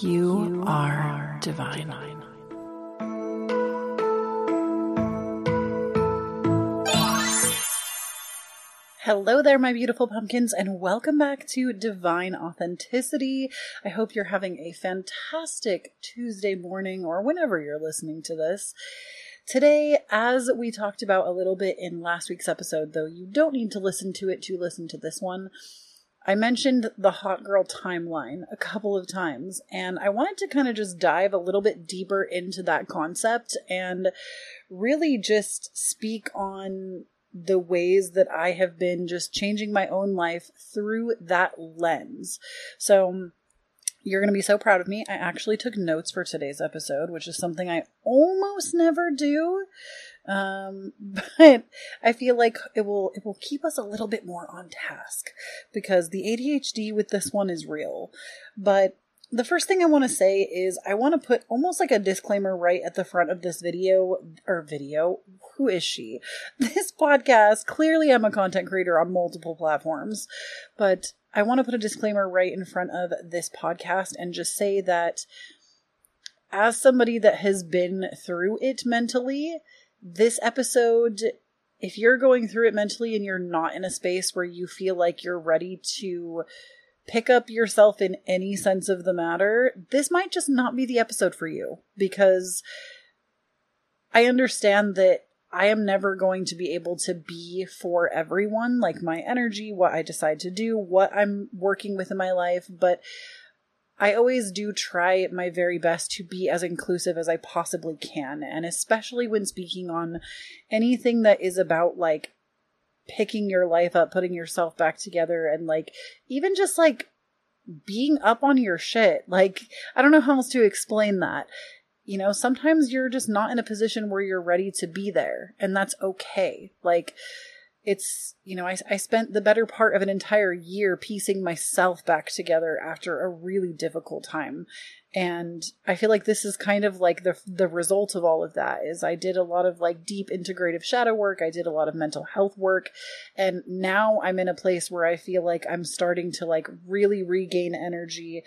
You, are divine. Hello there, my beautiful pumpkins, and welcome back to Divine Authenticity. I hope you're having a fantastic Tuesday morning or whenever you're listening to this. Today, as we talked about a little bit in last week's episode, though you don't need to listen to it to listen to this one, I mentioned the hot girl timeline a couple of times, and I wanted to kind of just dive a little bit deeper into that concept and really just speak on the ways that I have been just changing my own life through that lens. So, you're going to be so proud of me. I actually took notes for today's episode, which is something I almost never do. Um, but I feel like it will it will keep us a little bit more on task because the ADHD with this one is real. But the first thing I want to say is I want to put almost like a disclaimer right at the front of this video or video. Who is she? This podcast, clearly I'm a content creator on multiple platforms, but I want to put a disclaimer right in front of this podcast and just say that as somebody that has been through it mentally, this episode if you're going through it mentally and you're not in a space where you feel like you're ready to pick up yourself in any sense of the matter, this might just not be the episode for you because I understand that I am never going to be able to be for everyone, like my energy, what I decide to do, what I'm working with in my life, but I always do try my very best to be as inclusive as I possibly can. And especially when speaking on anything that is about like picking your life up, putting yourself back together, and like even just like being up on your shit. Like, I don't know how else to explain that. You know, sometimes you're just not in a position where you're ready to be there, and that's okay. Like, it's you know I, I spent the better part of an entire year piecing myself back together after a really difficult time. And i feel like this is kind of like the the result of all of that is i did a lot of like deep integrative shadow work. I did a lot of mental health work. And now i'm in a place where i feel like i'm starting to like really regain energy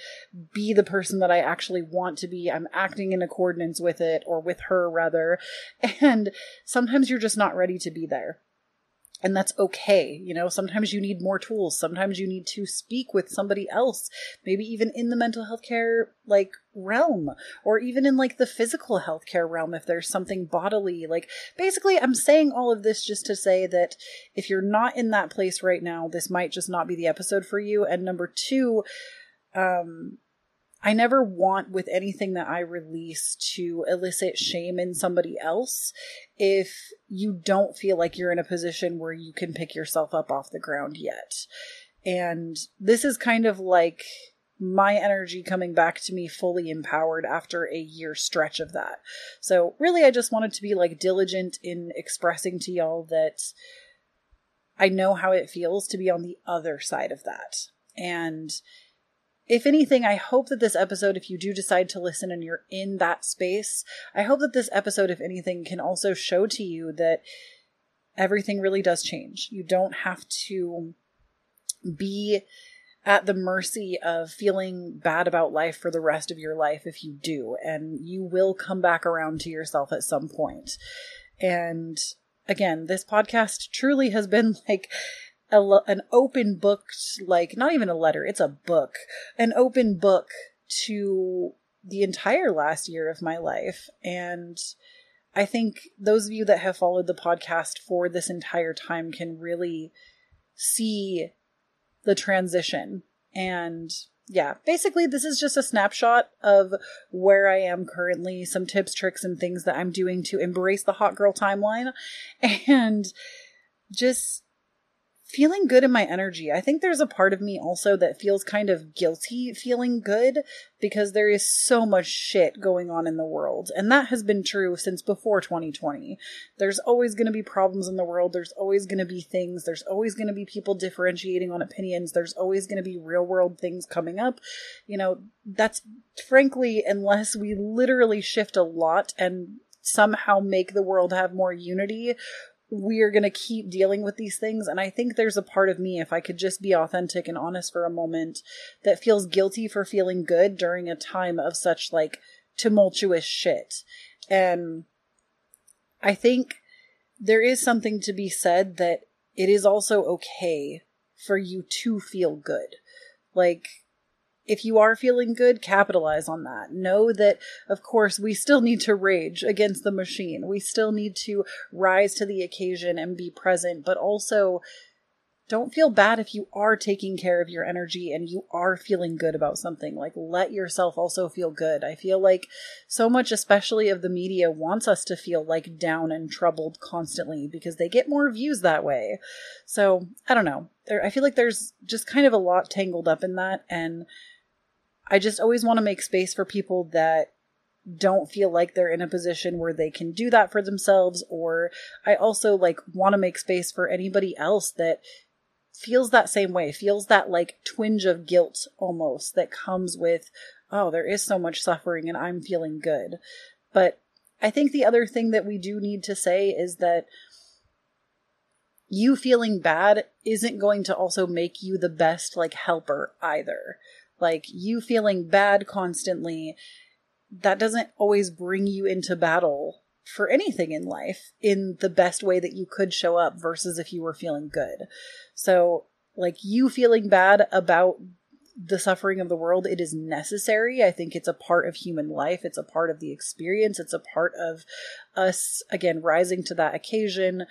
be the person that i actually want to be. I'm acting in accordance with it or with her rather. And sometimes you're just not ready to be there and that's okay. You know, sometimes you need more tools. Sometimes you need to speak with somebody else, maybe even in the mental health care like realm or even in like the physical health care realm if there's something bodily. Like basically I'm saying all of this just to say that if you're not in that place right now, this might just not be the episode for you. And number 2, um I never want with anything that I release to elicit shame in somebody else if you don't feel like you're in a position where you can pick yourself up off the ground yet. And this is kind of like my energy coming back to me fully empowered after a year stretch of that. So, really, I just wanted to be like diligent in expressing to y'all that I know how it feels to be on the other side of that. And if anything, I hope that this episode, if you do decide to listen and you're in that space, I hope that this episode, if anything, can also show to you that everything really does change. You don't have to be at the mercy of feeling bad about life for the rest of your life if you do, and you will come back around to yourself at some point. And again, this podcast truly has been like a, an open book, like not even a letter, it's a book, an open book to the entire last year of my life. And I think those of you that have followed the podcast for this entire time can really see the transition. And yeah, basically, this is just a snapshot of where I am currently, some tips, tricks, and things that I'm doing to embrace the hot girl timeline and just feeling good in my energy. I think there's a part of me also that feels kind of guilty feeling good because there is so much shit going on in the world. And that has been true since before 2020. There's always going to be problems in the world. There's always going to be things. There's always going to be people differentiating on opinions. There's always going to be real world things coming up. You know, that's frankly, unless we literally shift a lot and somehow make the world have more unity, we're going to keep dealing with these things. And I think there's a part of me, if I could just be authentic and honest for a moment, that feels guilty for feeling good during a time of such like tumultuous shit. And I think there is something to be said that it is also okay for you to feel good. Like, if you are feeling good, capitalize on that. Know that, of course, we still need to rage against the machine. We still need to rise to the occasion and be present, but also don't feel bad if you are taking care of your energy and you are feeling good about something. Like, let yourself also feel good. I feel like so much, especially of the media, wants us to feel like down and troubled constantly because they get more views that way. So, I don't know. There, I feel like there's just kind of a lot tangled up in that. And I just always want to make space for people that don't feel like they're in a position where they can do that for themselves or I also like want to make space for anybody else that feels that same way, feels that like twinge of guilt almost that comes with, oh, there is so much suffering and I'm feeling good. But I think the other thing that we do need to say is that you feeling bad isn't going to also make you the best like helper either. Like you feeling bad constantly, that doesn't always bring you into battle for anything in life in the best way that you could show up versus if you were feeling good. So, like you feeling bad about the suffering of the world, it is necessary. I think it's a part of human life. It's a part of the experience. It's a part of us, again, rising to that occasion,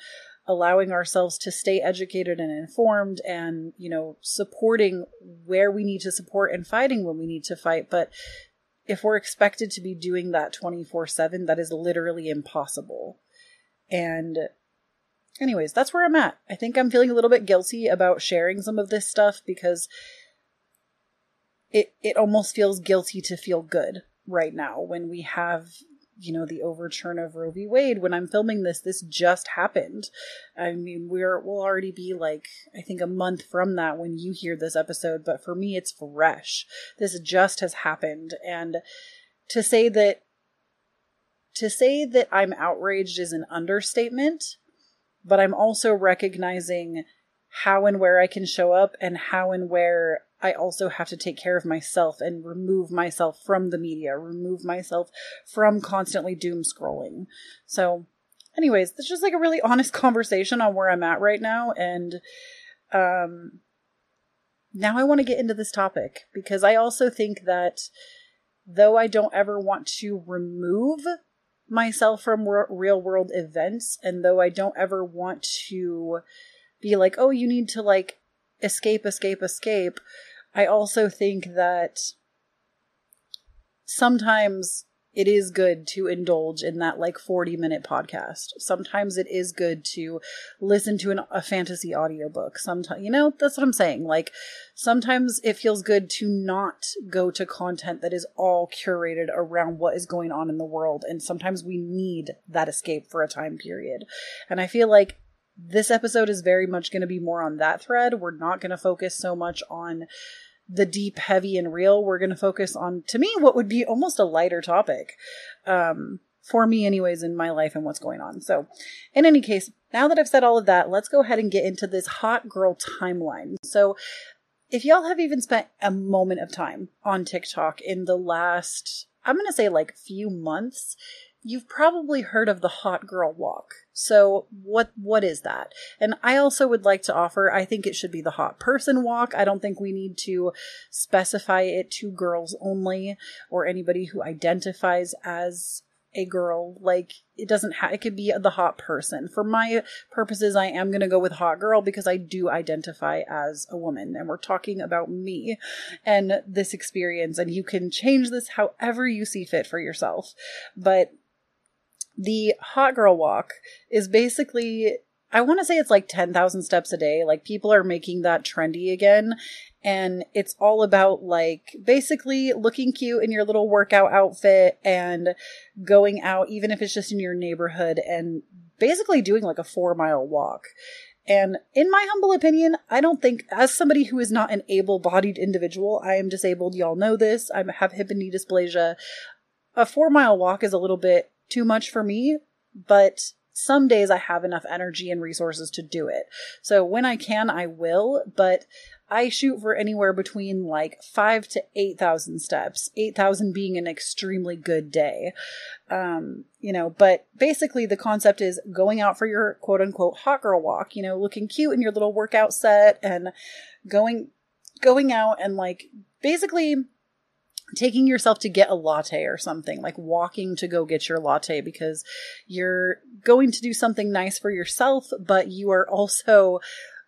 allowing ourselves to stay educated and informed and, you know, supporting where we need to support and fighting when we need to fight. But if we're expected to be doing that 24 7, that is literally impossible. And, anyways, that's where I'm at. I think I'm feeling a little bit guilty about sharing some of this stuff because it, it almost feels guilty to feel good right now when we have you know the overturn of Roe v. Wade. When I'm filming this, this just happened. I mean, we're we'll already be like I think a month from that when you hear this episode, but for me, it's fresh. This just has happened, and to say that to say that I'm outraged is an understatement. But I'm also recognizing how and where I can show up and how and where I also have to take care of myself and remove myself from the media, remove myself from constantly doom scrolling. So, anyways, it's just like a really honest conversation on where I'm at right now. And um, now I want to get into this topic because I also think that though I don't ever want to remove myself from real world events, and though I don't ever want to be like, oh, you need to like escape, escape, escape. I also think that sometimes it is good to indulge in that like 40 minute podcast. Sometimes it is good to listen to an, a fantasy audiobook. Sometimes, you know, that's what I'm saying. Like, sometimes it feels good to not go to content that is all curated around what is going on in the world. And sometimes we need that escape for a time period. And I feel like this episode is very much going to be more on that thread. We're not going to focus so much on the deep, heavy, and real. We're going to focus on, to me, what would be almost a lighter topic. Um, for me, anyways, in my life and what's going on. So, in any case, now that I've said all of that, let's go ahead and get into this hot girl timeline. So, if y'all have even spent a moment of time on TikTok in the last, I'm going to say like few months, you've probably heard of the hot girl walk. So what what is that? And I also would like to offer I think it should be the hot person walk. I don't think we need to specify it to girls only or anybody who identifies as a girl like it doesn't have it could be the hot person for my purposes i am going to go with hot girl because i do identify as a woman and we're talking about me and this experience and you can change this however you see fit for yourself but the hot girl walk is basically I want to say it's like 10,000 steps a day. Like people are making that trendy again. And it's all about like basically looking cute in your little workout outfit and going out, even if it's just in your neighborhood and basically doing like a four mile walk. And in my humble opinion, I don't think, as somebody who is not an able bodied individual, I am disabled. Y'all know this. I have hip and knee dysplasia. A four mile walk is a little bit too much for me, but some days I have enough energy and resources to do it. So when I can, I will, but I shoot for anywhere between like five to 8,000 steps, 8,000 being an extremely good day. Um, you know, but basically the concept is going out for your quote unquote hot girl walk, you know, looking cute in your little workout set and going, going out and like basically taking yourself to get a latte or something, like walking to go get your latte because you're going to do something nice for yourself, but you are also,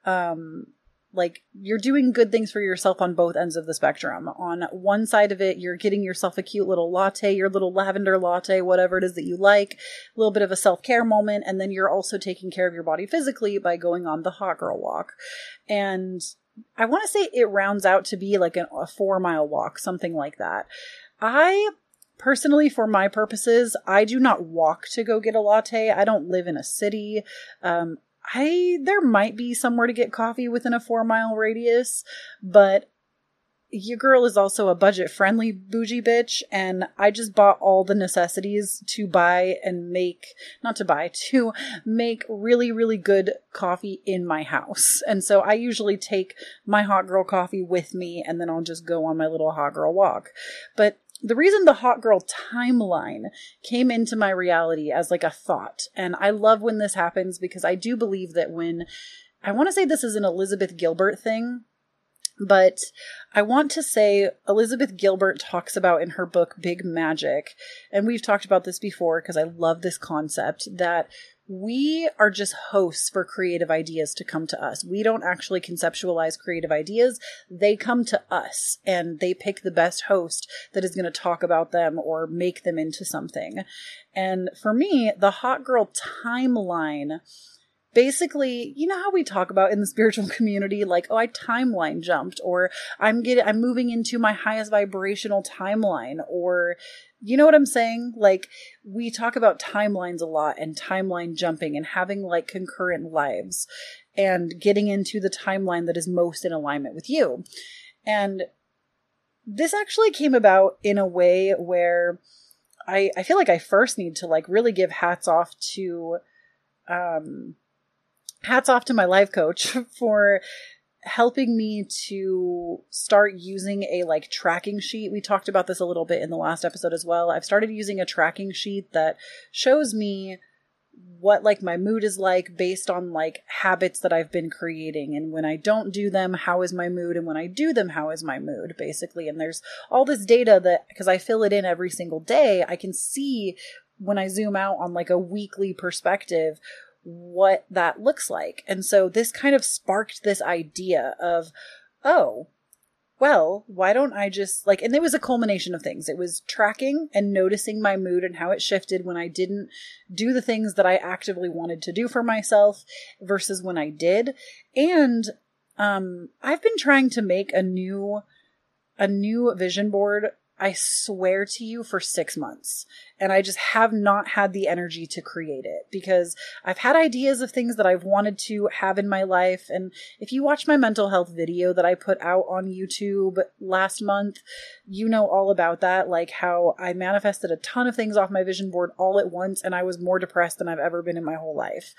um, like you're doing good things for yourself on both ends of the spectrum. On one side of it, you're getting yourself a cute little latte, your little lavender latte, whatever it is that you like, a little bit of a self care moment. And then you're also taking care of your body physically by going on the hot girl walk. And I want to say it rounds out to be like an, a four mile walk, something like that. I personally for my purposes i do not walk to go get a latte i don't live in a city um, I there might be somewhere to get coffee within a four mile radius, but your girl is also a budget friendly bougie bitch, and I just bought all the necessities to buy and make not to buy to make really really good coffee in my house. And so I usually take my hot girl coffee with me, and then I'll just go on my little hot girl walk. But the reason the hot girl timeline came into my reality as like a thought and i love when this happens because i do believe that when i want to say this is an elizabeth gilbert thing but I want to say Elizabeth Gilbert talks about in her book Big Magic, and we've talked about this before because I love this concept that we are just hosts for creative ideas to come to us. We don't actually conceptualize creative ideas. They come to us and they pick the best host that is going to talk about them or make them into something. And for me, the hot girl timeline basically, you know how we talk about in the spiritual community, like, oh, I timeline jumped, or I'm getting, I'm moving into my highest vibrational timeline, or you know what I'm saying? Like, we talk about timelines a lot and timeline jumping and having like concurrent lives and getting into the timeline that is most in alignment with you. And this actually came about in a way where I, I feel like I first need to like really give hats off to, um, hats off to my life coach for helping me to start using a like tracking sheet. We talked about this a little bit in the last episode as well. I've started using a tracking sheet that shows me what like my mood is like based on like habits that I've been creating and when I don't do them how is my mood and when I do them how is my mood basically and there's all this data that because I fill it in every single day I can see when I zoom out on like a weekly perspective what that looks like. And so this kind of sparked this idea of, oh, well, why don't I just like, and it was a culmination of things. It was tracking and noticing my mood and how it shifted when I didn't do the things that I actively wanted to do for myself versus when I did. And, um, I've been trying to make a new, a new vision board I swear to you for six months. And I just have not had the energy to create it because I've had ideas of things that I've wanted to have in my life. And if you watch my mental health video that I put out on YouTube last month, you know all about that. Like how I manifested a ton of things off my vision board all at once and I was more depressed than I've ever been in my whole life.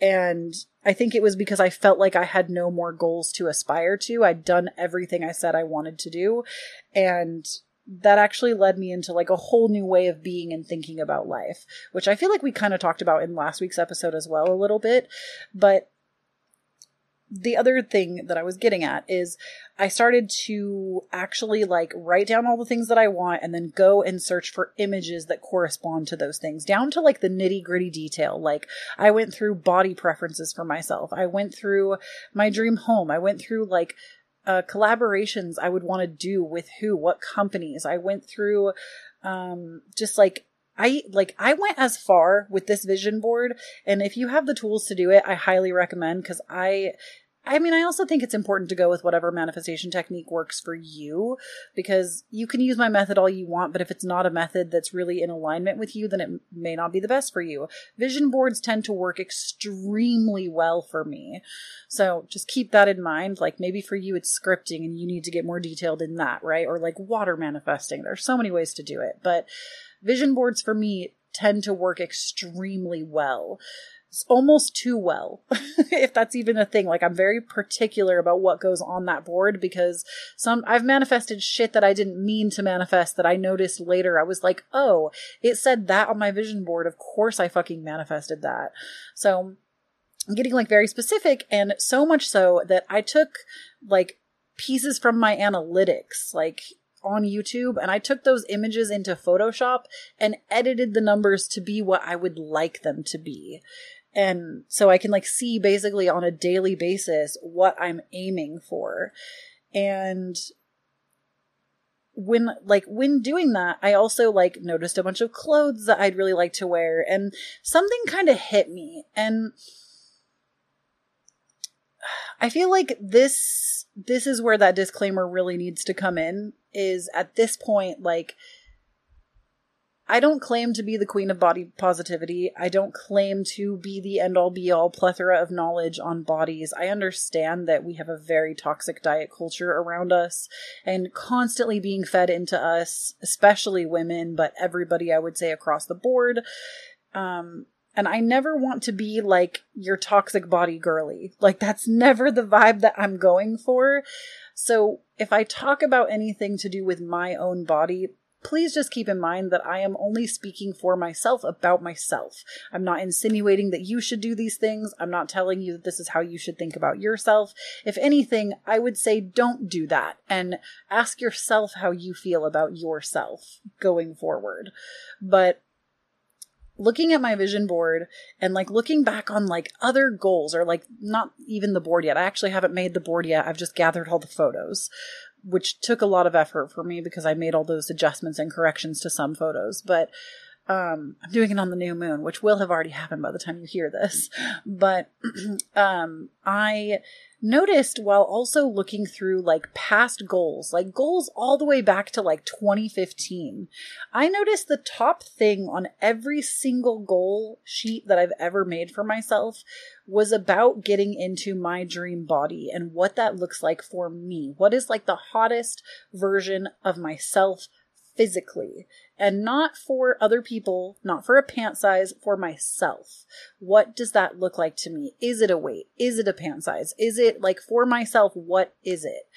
And I think it was because I felt like I had no more goals to aspire to. I'd done everything I said I wanted to do. And that actually led me into like a whole new way of being and thinking about life, which I feel like we kind of talked about in last week's episode as well, a little bit. But the other thing that I was getting at is I started to actually like write down all the things that I want and then go and search for images that correspond to those things down to like the nitty gritty detail. Like I went through body preferences for myself. I went through my dream home. I went through like uh, collaborations I would want to do with who, what companies. I went through um, just like I like I went as far with this vision board and if you have the tools to do it I highly recommend cuz I I mean, I also think it's important to go with whatever manifestation technique works for you because you can use my method all you want, but if it's not a method that's really in alignment with you, then it may not be the best for you. Vision boards tend to work extremely well for me. So just keep that in mind. Like maybe for you, it's scripting and you need to get more detailed in that, right? Or like water manifesting. There's so many ways to do it, but vision boards for me tend to work extremely well almost too well, if that's even a thing. Like I'm very particular about what goes on that board because some I've manifested shit that I didn't mean to manifest that I noticed later. I was like, oh, it said that on my vision board. Of course I fucking manifested that. So I'm getting like very specific and so much so that I took like pieces from my analytics, like on YouTube and I took those images into Photoshop and edited the numbers to be what I would like them to be. And so I can like see basically on a daily basis what I'm aiming for. And when like when doing that i also like noticed a bunch of clothes that i'd really like to wear and something kind of hit me and i feel like this this is where that disclaimer really needs to come in is at this point like I don't claim to be the queen of body positivity. I don't claim to be the end all be all plethora of knowledge on bodies. I understand that we have a very toxic diet culture around us and constantly being fed into us, especially women, but everybody I would say across the board. Um, and I never want to be like your toxic body girly. Like that's never the vibe that I'm going for. So if I talk about anything to do with my own body, please just keep in mind that I am only speaking for myself about myself. I'm not insinuating that you should do these things. I'm not telling you that this is how you should think about yourself. If anything, I would say don't do that and ask yourself how you feel about yourself going forward. But looking at my vision board and like looking back on like other goals or like not even the board yet. I actually haven't made the board yet. I've just gathered all the photos, which took a lot of effort for me because I made all those adjustments and corrections to some photos. But um, I'm doing it on the new moon, which will have already happened by the time you hear this. But um, I noticed while also looking through like past goals, like goals all the way back to like 2015, I noticed the top thing on every single goal sheet that I've ever made for myself was about getting into my dream body and what that looks like for me. What is like the hottest version of myself physically and not for other people, not for a pant size, for myself. What does that look like to me? Is it a weight? Is it a pant size? Is it like for myself? What is it?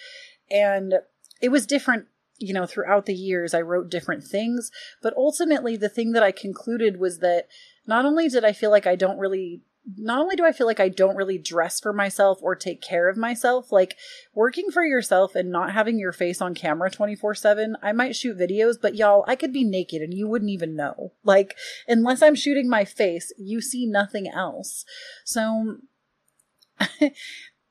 And it was different you know, throughout the years, I wrote different things, but ultimately, the thing that I concluded was that not only did I feel like I don't really not only do I feel like I don't really dress for myself or take care of myself, like working for yourself and not having your face on camera 24 7, I might shoot videos, but y'all, I could be naked and you wouldn't even know. Like, unless I'm shooting my face, you see nothing else. So,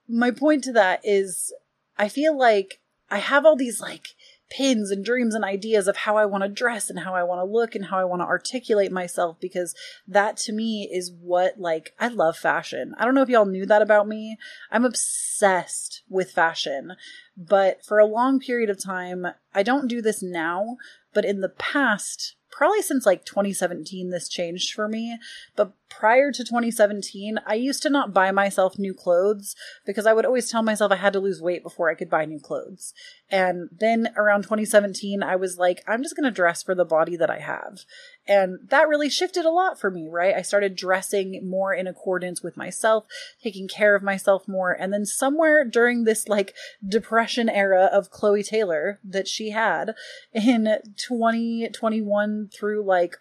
my point to that is I feel like I have all these like pins and dreams and ideas of how I want to dress and how I want to look and how I want to articulate myself because that to me is what like I love fashion. I don't know if y'all knew that about me. I'm obsessed with fashion, but for a long period of time, I don't do this now, but in the past, probably since like 2017 this changed for me but prior to 2017 i used to not buy myself new clothes because i would always tell myself i had to lose weight before i could buy new clothes. And then around 2017 i was like i'm just going to dress for the body that i have. And that really shifted a lot for me right? I started dressing more in accordance with myself taking care of myself more. And then somewhere during this like depression era of chloe taylor that she had in 2021 through like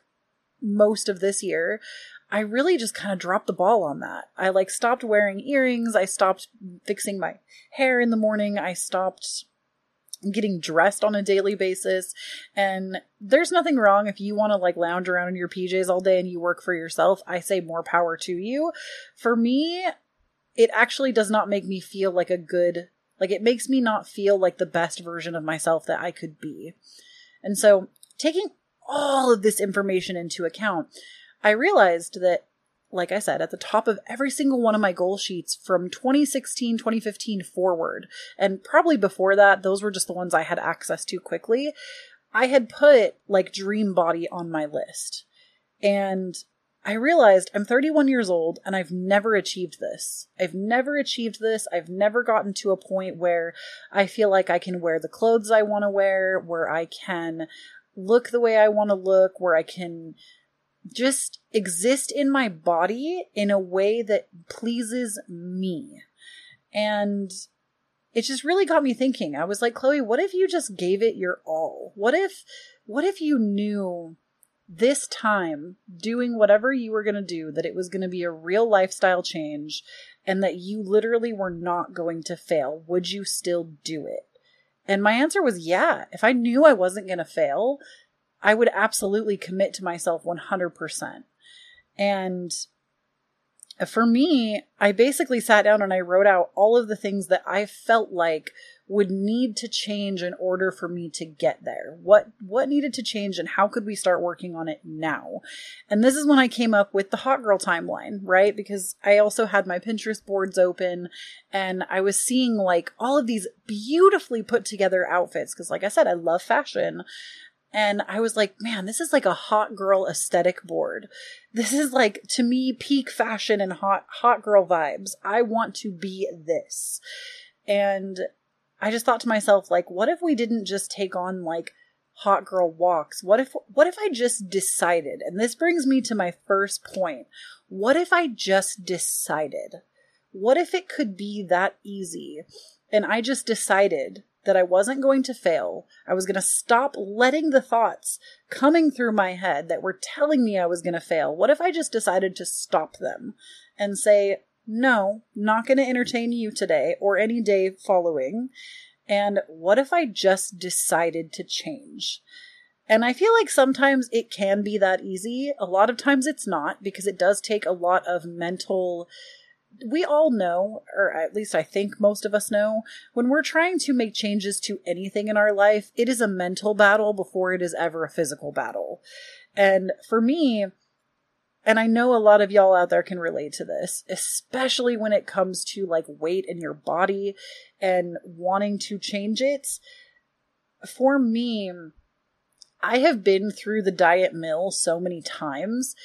most of this year, I really just kind of dropped the ball on that. I like stopped wearing earrings. I stopped fixing my hair in the morning. I stopped getting dressed on a daily basis. And there's nothing wrong if you want to like lounge around in your PJs all day and you work for yourself. I say more power to you. For me, it actually does not make me feel like a good, like it makes me not feel like the best version of myself that I could be. And so taking all of this information into account, I realized that, like I said, at the top of every single one of my goal sheets from 2016, 2015 forward, and probably before that, those were just the ones I had access to quickly. I had put like dream body on my list. And I realized I'm 31 years old and I've never achieved this. I've never achieved this. I've never gotten to a point where I feel like I can wear the clothes I want to wear, where I can look the way I want to look, where I can just exist in my body in a way that pleases me. And it just really got me thinking. I was like, Chloe, what if you just gave it your all? What if, what if you knew this time doing whatever you were going to do, that it was going to be a real lifestyle change and that you literally were not going to fail? Would you still do it? And my answer was yeah. If I knew I wasn't going to fail, I would absolutely commit to myself 100%. And for me, I basically sat down and I wrote out all of the things that I felt like would need to change in order for me to get there. What what needed to change and how could we start working on it now? And this is when I came up with the hot girl timeline, right? Because I also had my Pinterest boards open and I was seeing like all of these beautifully put together outfits because like I said I love fashion. And I was like, man, this is like a hot girl aesthetic board. This is like to me peak fashion and hot hot girl vibes. I want to be this. And I just thought to myself like what if we didn't just take on like hot girl walks? What if what if I just decided? And this brings me to my first point. What if I just decided? What if it could be that easy? And I just decided that I wasn't going to fail. I was going to stop letting the thoughts coming through my head that were telling me I was going to fail. What if I just decided to stop them and say, no, not going to entertain you today or any day following? And what if I just decided to change? And I feel like sometimes it can be that easy. A lot of times it's not because it does take a lot of mental we all know, or at least I think most of us know, when we're trying to make changes to anything in our life, it is a mental battle before it is ever a physical battle. And for me, and I know a lot of y'all out there can relate to this, especially when it comes to like weight in your body and wanting to change it. For me, I have been through the diet mill so many times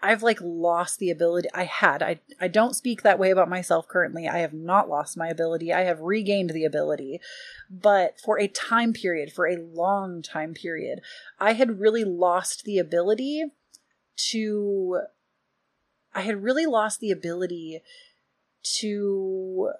I've like lost the ability I had. I I don't speak that way about myself currently. I have not lost my ability. I have regained the ability. But for a time period, for a long time period, I had really lost the ability to I had really lost the ability to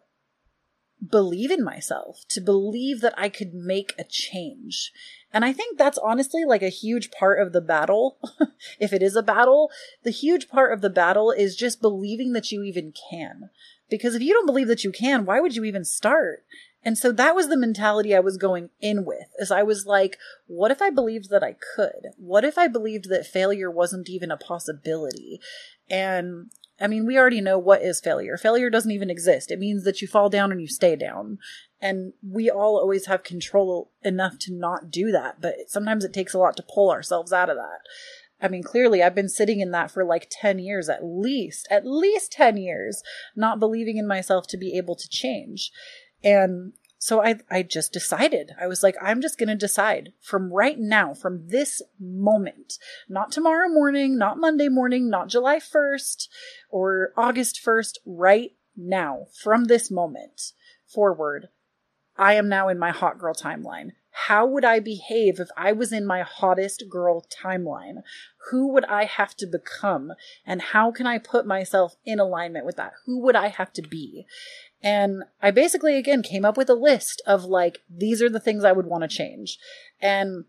believe in myself, to believe that I could make a change. And I think that's honestly like a huge part of the battle. if it is a battle, the huge part of the battle is just believing that you even can. Because if you don't believe that you can, why would you even start? And so that was the mentality I was going in with, as I was like, what if I believed that I could? What if I believed that failure wasn't even a possibility? And I mean, we already know what is failure. Failure doesn't even exist. It means that you fall down and you stay down. And we all always have control enough to not do that, but sometimes it takes a lot to pull ourselves out of that. I mean, clearly I've been sitting in that for like 10 years at least, at least 10 years, not believing in myself to be able to change. And so I, I just decided. I was like, I'm just going to decide from right now, from this moment, not tomorrow morning, not Monday morning, not July 1st or August 1st, right now, from this moment forward, I am now in my hot girl timeline. How would I behave if I was in my hottest girl timeline? Who would I have to become? And how can I put myself in alignment with that? Who would I have to be? And I basically, again, came up with a list of like, these are the things I would want to change. And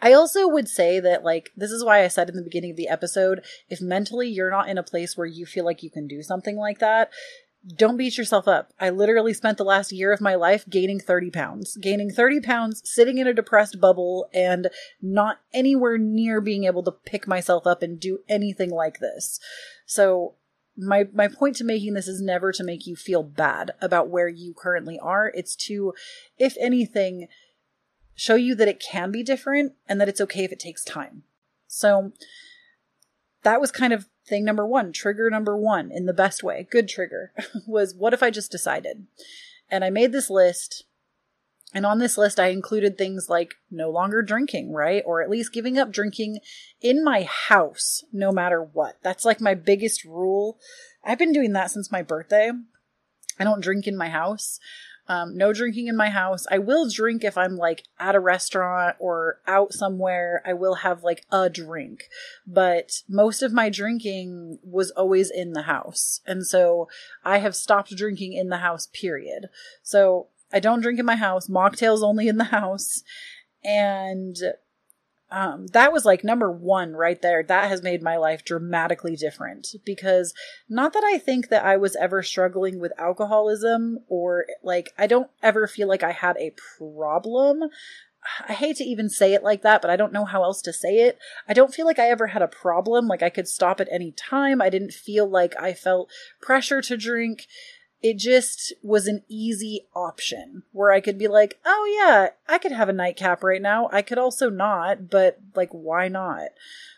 I also would say that, like, this is why I said in the beginning of the episode if mentally you're not in a place where you feel like you can do something like that, don't beat yourself up. I literally spent the last year of my life gaining 30 pounds, gaining 30 pounds, sitting in a depressed bubble, and not anywhere near being able to pick myself up and do anything like this. So my my point to making this is never to make you feel bad about where you currently are. It's to, if anything, show you that it can be different and that it's okay if it takes time. So that was kind of thing number one, trigger number one in the best way, good trigger, was what if I just decided? And I made this list and on this list, I included things like no longer drinking, right? Or at least giving up drinking in my house, no matter what. That's like my biggest rule. I've been doing that since my birthday. I don't drink in my house. Um, no drinking in my house. I will drink if I'm like at a restaurant or out somewhere. I will have like a drink, but most of my drinking was always in the house. And so I have stopped drinking in the house, period. So I don't drink in my house. Mocktails only in the house. And um, that was like number one right there. That has made my life dramatically different because not that I think that I was ever struggling with alcoholism or like, I don't ever feel like I had a problem. I hate to even say it like that, but I don't know how else to say it. I don't feel like I ever had a problem. Like I could stop at any time. I didn't feel like I felt pressure to drink it just was an easy option where I could be like, oh yeah, I could have a nightcap right now. I could also not, but like, why not?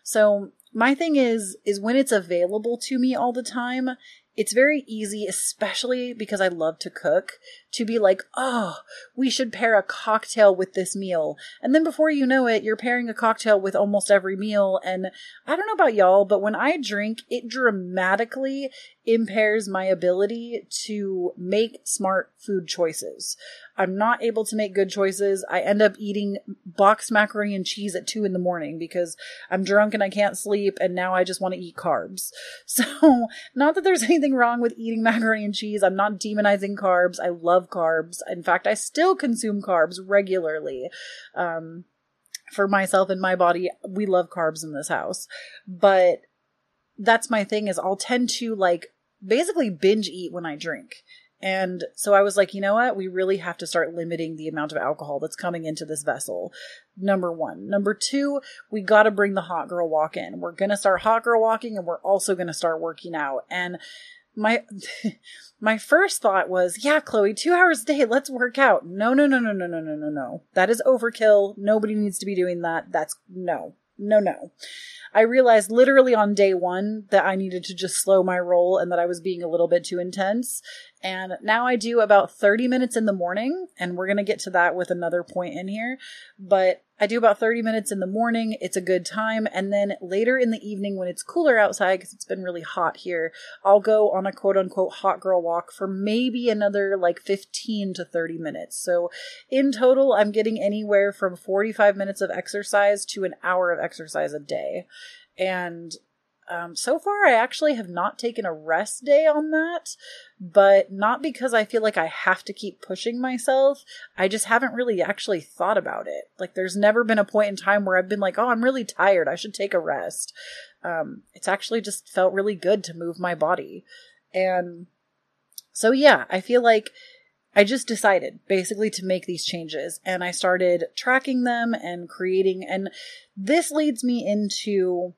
So my thing is, is when it's available to me all the time, it's very easy, especially because I love to cook, to be like, oh, we should pair a cocktail with this meal. And then before you know it, you're pairing a cocktail with almost every meal. And I don't know about y'all, but when I drink, it dramatically impairs my ability to make smart food choices. I'm not able to make good choices. I end up eating boxed macaroni and cheese at two in the morning because I'm drunk and I can't sleep and now I just want to eat carbs. So, not that there's anything wrong with eating macaroni and cheese. I'm not demonizing carbs. I love carbs. In fact, I still consume carbs regularly. Um, for myself and my body, we love carbs in this house. But that's my thing is I'll tend to like basically binge eat when I drink. And so I was like, you know what? We really have to start limiting the amount of alcohol that's coming into this vessel. Number one. Number two, we got to bring the hot girl walk in. We're going to start hot girl walking and we're also going to start working out. And my, my first thought was, yeah, Chloe, two hours a day, let's work out. No, no, no, no, no, no, no, no, no. That is overkill. Nobody needs to be doing that. That's no, no, no. I realized literally on day one that I needed to just slow my roll and that I was being a little bit too intense. And now I do about 30 minutes in the morning, and we're going to get to that with another point in here. But I do about 30 minutes in the morning. It's a good time. And then later in the evening, when it's cooler outside, because it's been really hot here, I'll go on a quote unquote hot girl walk for maybe another like 15 to 30 minutes. So in total, I'm getting anywhere from 45 minutes of exercise to an hour of exercise a day. And um, so far, I actually have not taken a rest day on that, but not because I feel like I have to keep pushing myself. I just haven't really actually thought about it. Like, there's never been a point in time where I've been like, oh, I'm really tired. I should take a rest. Um, it's actually just felt really good to move my body. And so, yeah, I feel like I just decided basically to make these changes and I started tracking them and creating. And this leads me into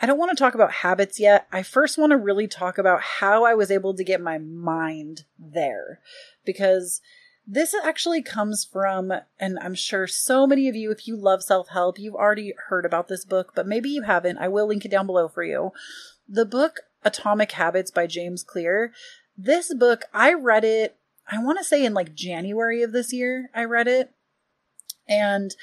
I don't want to talk about habits yet. I first want to really talk about how I was able to get my mind there because this actually comes from, and I'm sure so many of you, if you love self help, you've already heard about this book, but maybe you haven't. I will link it down below for you. The book Atomic Habits by James Clear. This book, I read it, I want to say in like January of this year, I read it. And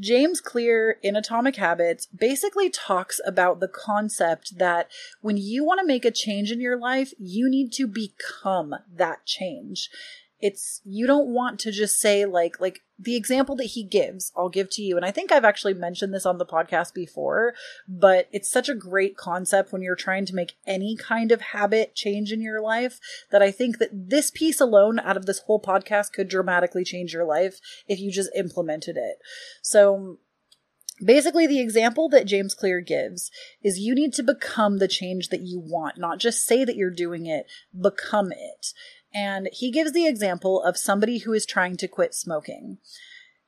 James Clear in Atomic Habits basically talks about the concept that when you want to make a change in your life, you need to become that change it's you don't want to just say like like the example that he gives i'll give to you and i think i've actually mentioned this on the podcast before but it's such a great concept when you're trying to make any kind of habit change in your life that i think that this piece alone out of this whole podcast could dramatically change your life if you just implemented it so Basically, the example that James Clear gives is you need to become the change that you want, not just say that you're doing it, become it. And he gives the example of somebody who is trying to quit smoking.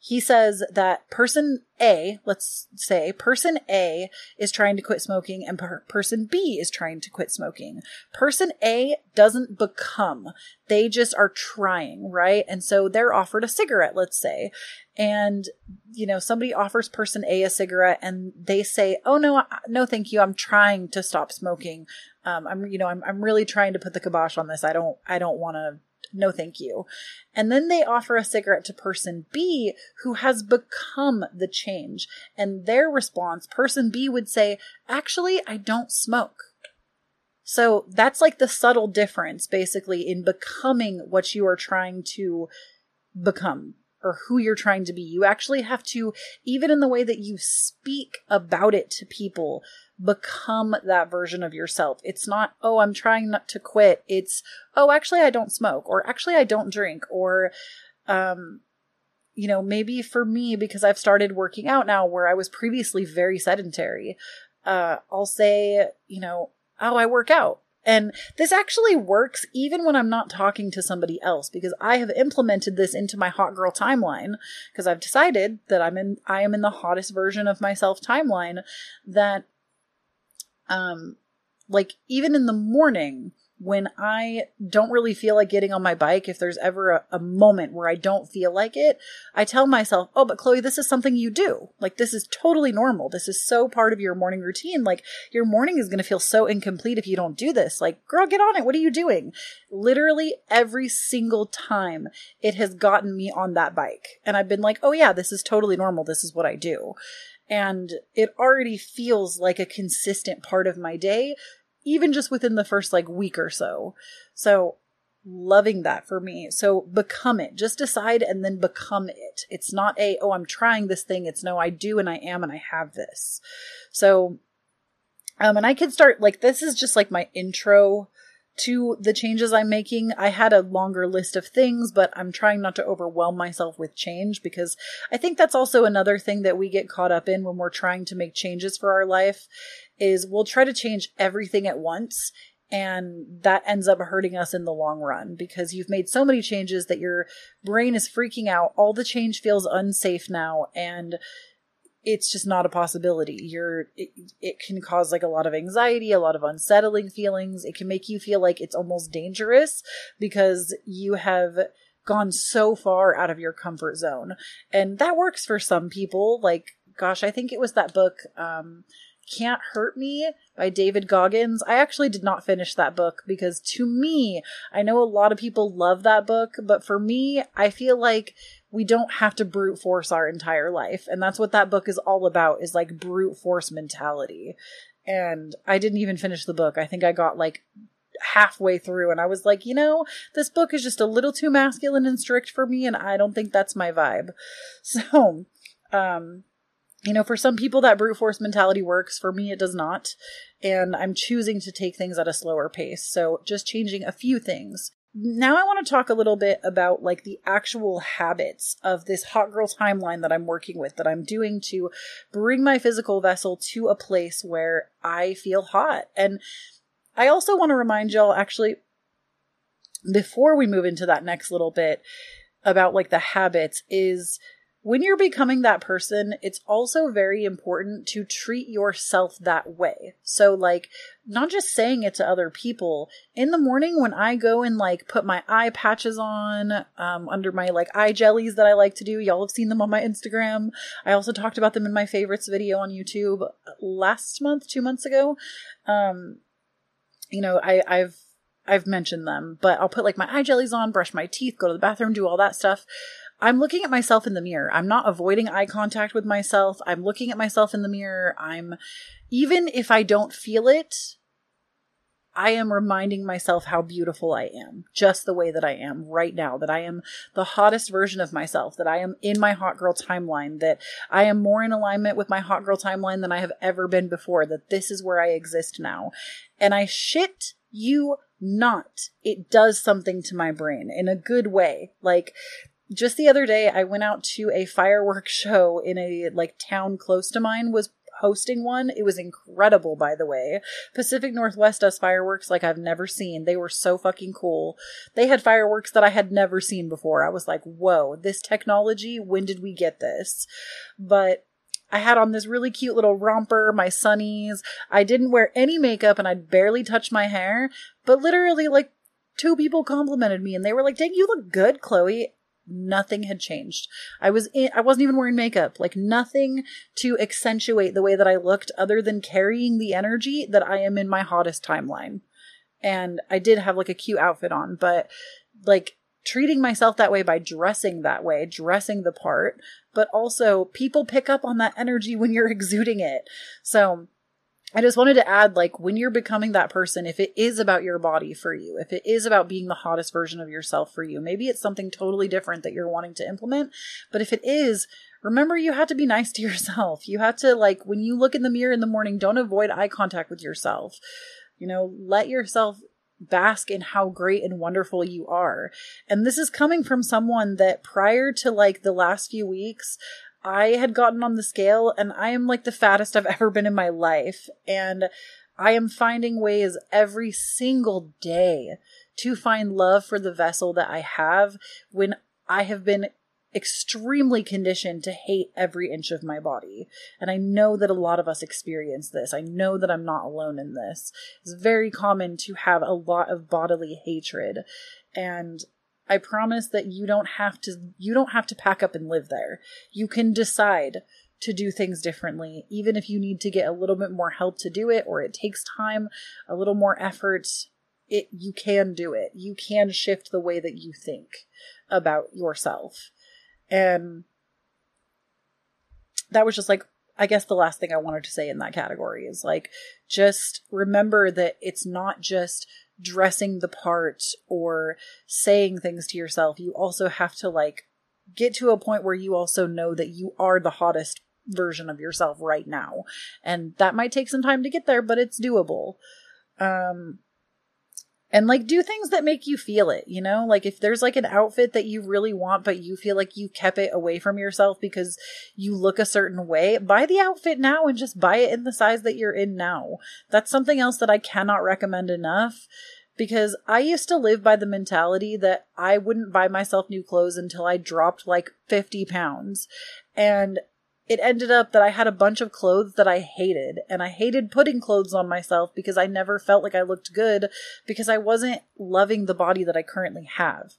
He says that person A, let's say person A is trying to quit smoking and per- person B is trying to quit smoking. Person A doesn't become, they just are trying, right? And so they're offered a cigarette, let's say. And, you know, somebody offers person A a cigarette and they say, Oh no, no, thank you. I'm trying to stop smoking. Um, I'm, you know, I'm, I'm really trying to put the kibosh on this. I don't, I don't want to, no thank you. And then they offer a cigarette to person B who has become the change. And their response, person B would say, actually, I don't smoke. So that's like the subtle difference basically in becoming what you are trying to become or who you're trying to be. You actually have to, even in the way that you speak about it to people, become that version of yourself. It's not, oh, I'm trying not to quit. It's, oh, actually, I don't smoke, or actually, I don't drink, or, um, you know, maybe for me, because I've started working out now where I was previously very sedentary, uh, I'll say, you know, oh, I work out. And this actually works even when I'm not talking to somebody else because I have implemented this into my hot girl timeline because I've decided that I'm in I am in the hottest version of myself timeline that um like even in the morning when I don't really feel like getting on my bike, if there's ever a, a, moment where I don't feel like it, I tell myself, oh, but Chloe, this is something you do. Like, this is totally normal. This is so part of your morning routine. Like, your morning is going to feel so incomplete if you don't do this. Like, girl, get on it. What are you doing? Literally every single time it has gotten me on that bike. And I've been like, oh, yeah, this is totally normal. This is what I do. And it already feels like a consistent part of my day even just within the first like week or so. So loving that for me. So become it. Just decide and then become it. It's not a, oh, I'm trying this thing. It's no, I do and I am and I have this. So, um, and I can start like, this is just like my intro to the changes I'm making. I had a longer list of things, but I'm trying not to overwhelm myself with change because I think that's also another thing that we get caught up in when we're trying to make changes for our life is we'll try to change everything at once and that ends up hurting us in the long run because you've made so many changes that your brain is freaking out. All the change feels unsafe now and it's just not a possibility. You're it, it, can cause like a lot of anxiety, a lot of unsettling feelings. It can make you feel like it's almost dangerous because you have gone so far out of your comfort zone. And that works for some people. Like gosh, I think it was that book um can't Hurt Me by David Goggins. I actually did not finish that book because to me, I know a lot of people love that book, but for me, I feel like we don't have to brute force our entire life. And that's what that book is all about is like brute force mentality. And I didn't even finish the book. I think I got like halfway through and I was like, you know, this book is just a little too masculine and strict for me and I don't think that's my vibe. So, um you know, for some people that brute force mentality works. For me, it does not. And I'm choosing to take things at a slower pace. So just changing a few things. Now I want to talk a little bit about like the actual habits of this hot girl timeline that I'm working with, that I'm doing to bring my physical vessel to a place where I feel hot. And I also want to remind y'all actually, before we move into that next little bit about like the habits is when you're becoming that person, it's also very important to treat yourself that way. So, like, not just saying it to other people. In the morning, when I go and like put my eye patches on um, under my like eye jellies that I like to do, y'all have seen them on my Instagram. I also talked about them in my favorites video on YouTube last month, two months ago. Um, you know, I, I've I've mentioned them, but I'll put like my eye jellies on, brush my teeth, go to the bathroom, do all that stuff. I'm looking at myself in the mirror. I'm not avoiding eye contact with myself. I'm looking at myself in the mirror. I'm, even if I don't feel it, I am reminding myself how beautiful I am, just the way that I am right now, that I am the hottest version of myself, that I am in my hot girl timeline, that I am more in alignment with my hot girl timeline than I have ever been before, that this is where I exist now. And I shit you not. It does something to my brain in a good way. Like, just the other day I went out to a fireworks show in a like town close to mine was hosting one. It was incredible, by the way. Pacific Northwest does fireworks like I've never seen. They were so fucking cool. They had fireworks that I had never seen before. I was like, whoa, this technology, when did we get this? But I had on this really cute little romper, my sunnies. I didn't wear any makeup and I'd barely touched my hair, but literally like two people complimented me and they were like, dang, you look good, Chloe nothing had changed. I was in, I wasn't even wearing makeup, like nothing to accentuate the way that I looked other than carrying the energy that I am in my hottest timeline. And I did have like a cute outfit on, but like treating myself that way by dressing that way, dressing the part, but also people pick up on that energy when you're exuding it. So I just wanted to add like when you're becoming that person, if it is about your body for you, if it is about being the hottest version of yourself for you, maybe it's something totally different that you're wanting to implement. But if it is, remember you have to be nice to yourself. You have to like when you look in the mirror in the morning, don't avoid eye contact with yourself. You know, let yourself bask in how great and wonderful you are. And this is coming from someone that prior to like the last few weeks, I had gotten on the scale and I am like the fattest I've ever been in my life. And I am finding ways every single day to find love for the vessel that I have when I have been extremely conditioned to hate every inch of my body. And I know that a lot of us experience this. I know that I'm not alone in this. It's very common to have a lot of bodily hatred. And I promise that you don't have to you don't have to pack up and live there. You can decide to do things differently even if you need to get a little bit more help to do it or it takes time, a little more effort. It you can do it. You can shift the way that you think about yourself. And that was just like I guess the last thing I wanted to say in that category is like just remember that it's not just dressing the part or saying things to yourself, you also have to like get to a point where you also know that you are the hottest version of yourself right now. And that might take some time to get there, but it's doable. Um and like do things that make you feel it, you know? Like if there's like an outfit that you really want but you feel like you kept it away from yourself because you look a certain way, buy the outfit now and just buy it in the size that you're in now. That's something else that I cannot recommend enough because I used to live by the mentality that I wouldn't buy myself new clothes until I dropped like 50 pounds. And it ended up that I had a bunch of clothes that I hated, and I hated putting clothes on myself because I never felt like I looked good because I wasn't loving the body that I currently have.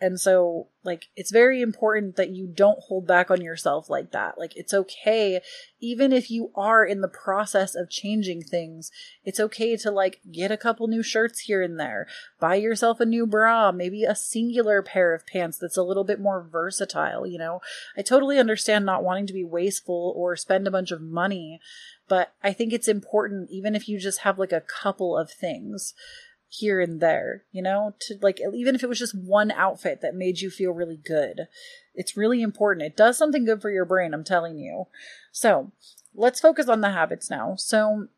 And so, like, it's very important that you don't hold back on yourself like that. Like, it's okay, even if you are in the process of changing things, it's okay to, like, get a couple new shirts here and there, buy yourself a new bra, maybe a singular pair of pants that's a little bit more versatile, you know? I totally understand not wanting to be wasteful or spend a bunch of money, but I think it's important, even if you just have, like, a couple of things here and there, you know, to like, even if it was just one outfit that made you feel really good. It's really important. It does something good for your brain, I'm telling you. So let's focus on the habits now. So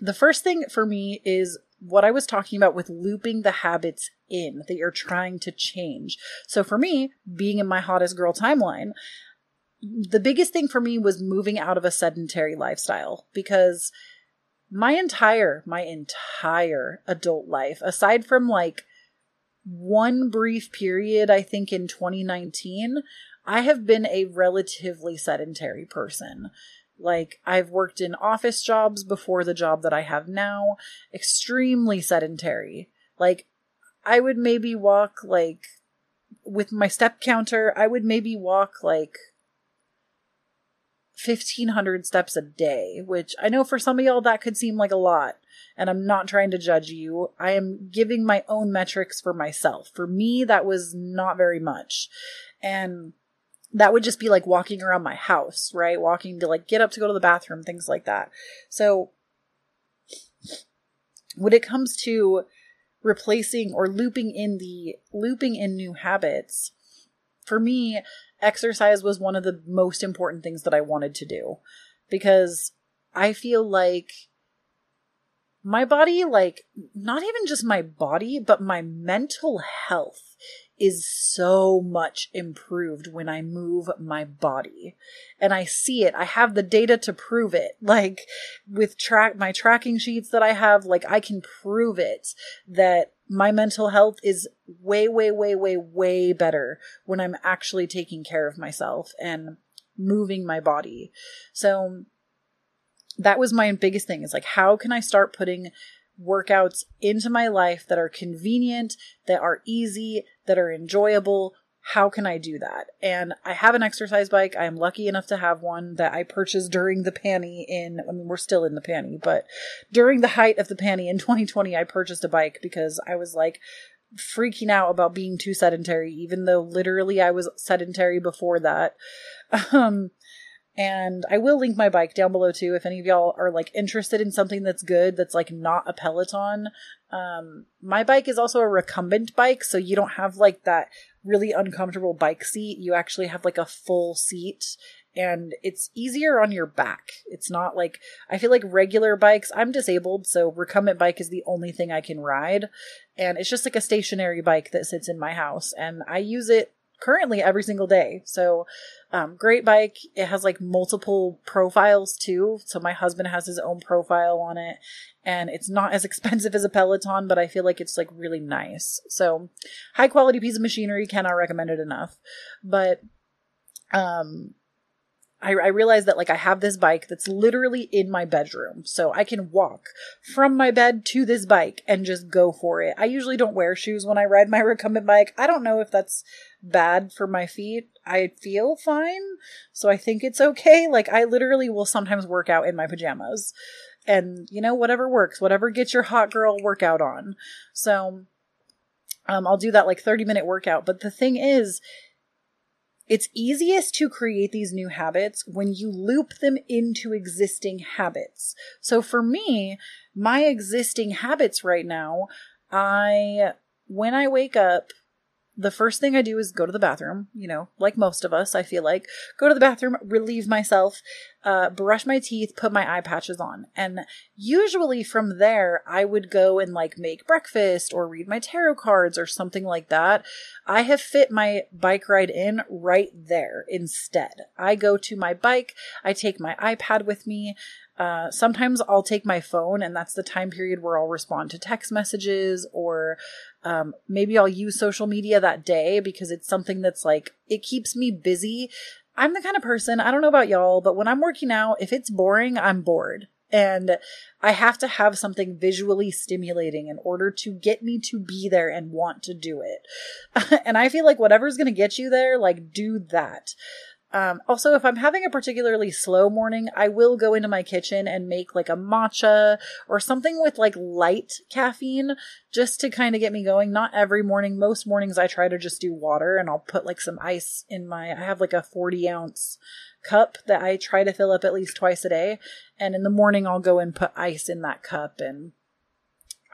the first thing for me is what I was talking about with looping the habits in that you're trying to change. So for me, being in my hottest girl timeline, the biggest thing for me was moving out of a sedentary lifestyle because my entire my entire adult life aside from like one brief period i think in 2019 i have been a relatively sedentary person. Like i've worked in office jobs before the job that i have now. Extremely sedentary. Like i would maybe walk like with my step counter i would maybe walk like 1500 steps a day, which I know for some of y'all that could seem like a lot. And I'm not trying to judge you. I am giving my own metrics for myself. For me, that was not very much. And that would just be like walking around my house, right? Walking to like get up to go to the bathroom, things like that. So when it comes to replacing or looping in the looping in new habits, for me, exercise was one of the most important things that I wanted to do because I feel like my body, like, not even just my body, but my mental health is so much improved when I move my body. And I see it. I have the data to prove it. Like with track my tracking sheets that I have, like I can prove it that my mental health is way, way, way, way, way better when I'm actually taking care of myself and moving my body. So that was my biggest thing is like, how can I start putting workouts into my life that are convenient, that are easy, that are enjoyable. How can I do that? And I have an exercise bike. I am lucky enough to have one that I purchased during the panty in, I mean, we're still in the panty, but during the height of the panty in 2020, I purchased a bike because I was like, freaking out about being too sedentary, even though literally I was sedentary before that. Um, And I will link my bike down below too if any of y'all are like interested in something that's good that's like not a Peloton. Um, my bike is also a recumbent bike, so you don't have like that really uncomfortable bike seat. You actually have like a full seat and it's easier on your back. It's not like I feel like regular bikes. I'm disabled, so recumbent bike is the only thing I can ride, and it's just like a stationary bike that sits in my house, and I use it currently every single day. So, um, great bike. It has like multiple profiles too. So my husband has his own profile on it, and it's not as expensive as a Peloton, but I feel like it's like really nice. So, high quality piece of machinery. Cannot recommend it enough. But um I, I realized that like I have this bike that's literally in my bedroom. So I can walk from my bed to this bike and just go for it. I usually don't wear shoes when I ride my recumbent bike. I don't know if that's bad for my feet. I feel fine. So I think it's okay. Like I literally will sometimes work out in my pajamas. And you know, whatever works, whatever gets your hot girl workout on. So um, I'll do that like 30 minute workout. But the thing is, it's easiest to create these new habits when you loop them into existing habits. So for me, my existing habits right now, I, when I wake up, the first thing I do is go to the bathroom, you know, like most of us, I feel like. Go to the bathroom, relieve myself, uh, brush my teeth, put my eye patches on. And usually from there, I would go and like make breakfast or read my tarot cards or something like that. I have fit my bike ride in right there instead. I go to my bike, I take my iPad with me, uh, sometimes I'll take my phone, and that's the time period where I'll respond to text messages, or um, maybe I'll use social media that day because it's something that's like, it keeps me busy. I'm the kind of person, I don't know about y'all, but when I'm working out, if it's boring, I'm bored. And I have to have something visually stimulating in order to get me to be there and want to do it. and I feel like whatever's going to get you there, like, do that. Um, also, if I'm having a particularly slow morning, I will go into my kitchen and make like a matcha or something with like light caffeine just to kind of get me going. Not every morning. Most mornings I try to just do water and I'll put like some ice in my, I have like a 40 ounce cup that I try to fill up at least twice a day. And in the morning, I'll go and put ice in that cup and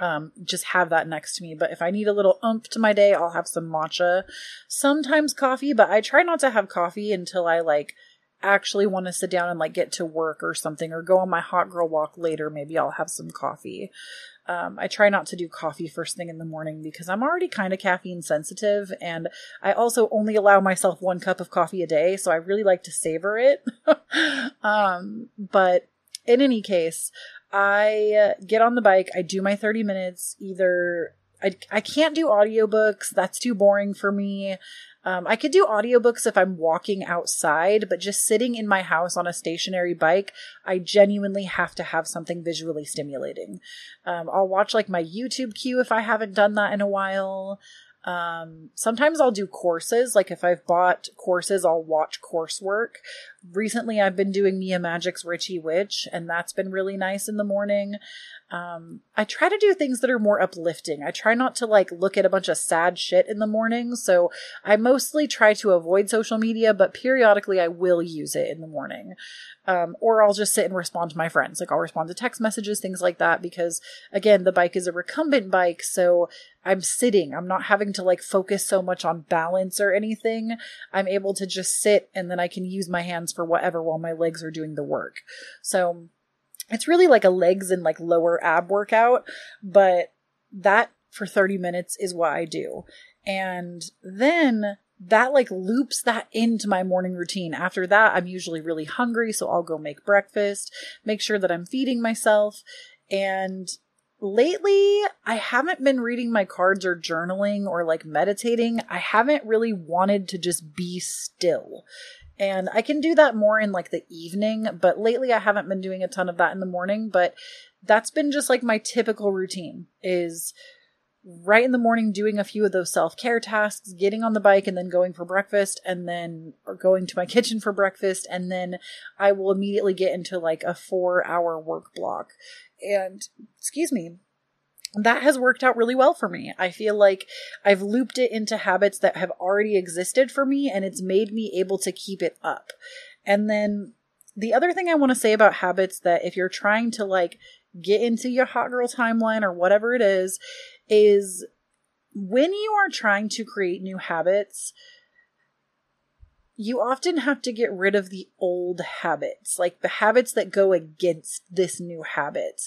um, just have that next to me. But if I need a little oomph to my day, I'll have some matcha. Sometimes coffee, but I try not to have coffee until I like actually want to sit down and like get to work or something or go on my hot girl walk later. Maybe I'll have some coffee. Um, I try not to do coffee first thing in the morning because I'm already kind of caffeine sensitive and I also only allow myself one cup of coffee a day. So I really like to savor it. um, but in any case, I uh, get on the bike, I do my 30 minutes, either I, I can't do audiobooks, that's too boring for me. Um, I could do audiobooks if I'm walking outside, but just sitting in my house on a stationary bike, I genuinely have to have something visually stimulating. Um, I'll watch like my YouTube queue if I haven't done that in a while. Um, sometimes I'll do courses. Like if I've bought courses, I'll watch coursework. Recently, I've been doing Mia Magik's Richie Witch, and that's been really nice in the morning. Um, I try to do things that are more uplifting. I try not to like look at a bunch of sad shit in the morning. So I mostly try to avoid social media, but periodically I will use it in the morning. Um, or I'll just sit and respond to my friends. Like I'll respond to text messages, things like that, because again, the bike is a recumbent bike. So I'm sitting. I'm not having to like focus so much on balance or anything. I'm able to just sit and then I can use my hands for whatever while my legs are doing the work. So it's really like a legs and like lower ab workout, but that for 30 minutes is what I do. And then that like loops that into my morning routine. After that, I'm usually really hungry, so I'll go make breakfast, make sure that I'm feeding myself. And lately, I haven't been reading my cards or journaling or like meditating. I haven't really wanted to just be still. And I can do that more in like the evening, but lately I haven't been doing a ton of that in the morning, but that's been just like my typical routine is right in the morning doing a few of those self-care tasks, getting on the bike and then going for breakfast and then or going to my kitchen for breakfast and then I will immediately get into like a 4-hour work block. And excuse me, that has worked out really well for me. I feel like I've looped it into habits that have already existed for me and it's made me able to keep it up. And then the other thing I want to say about habits that if you're trying to like get into your hot girl timeline or whatever it is, is when you are trying to create new habits, you often have to get rid of the old habits, like the habits that go against this new habit.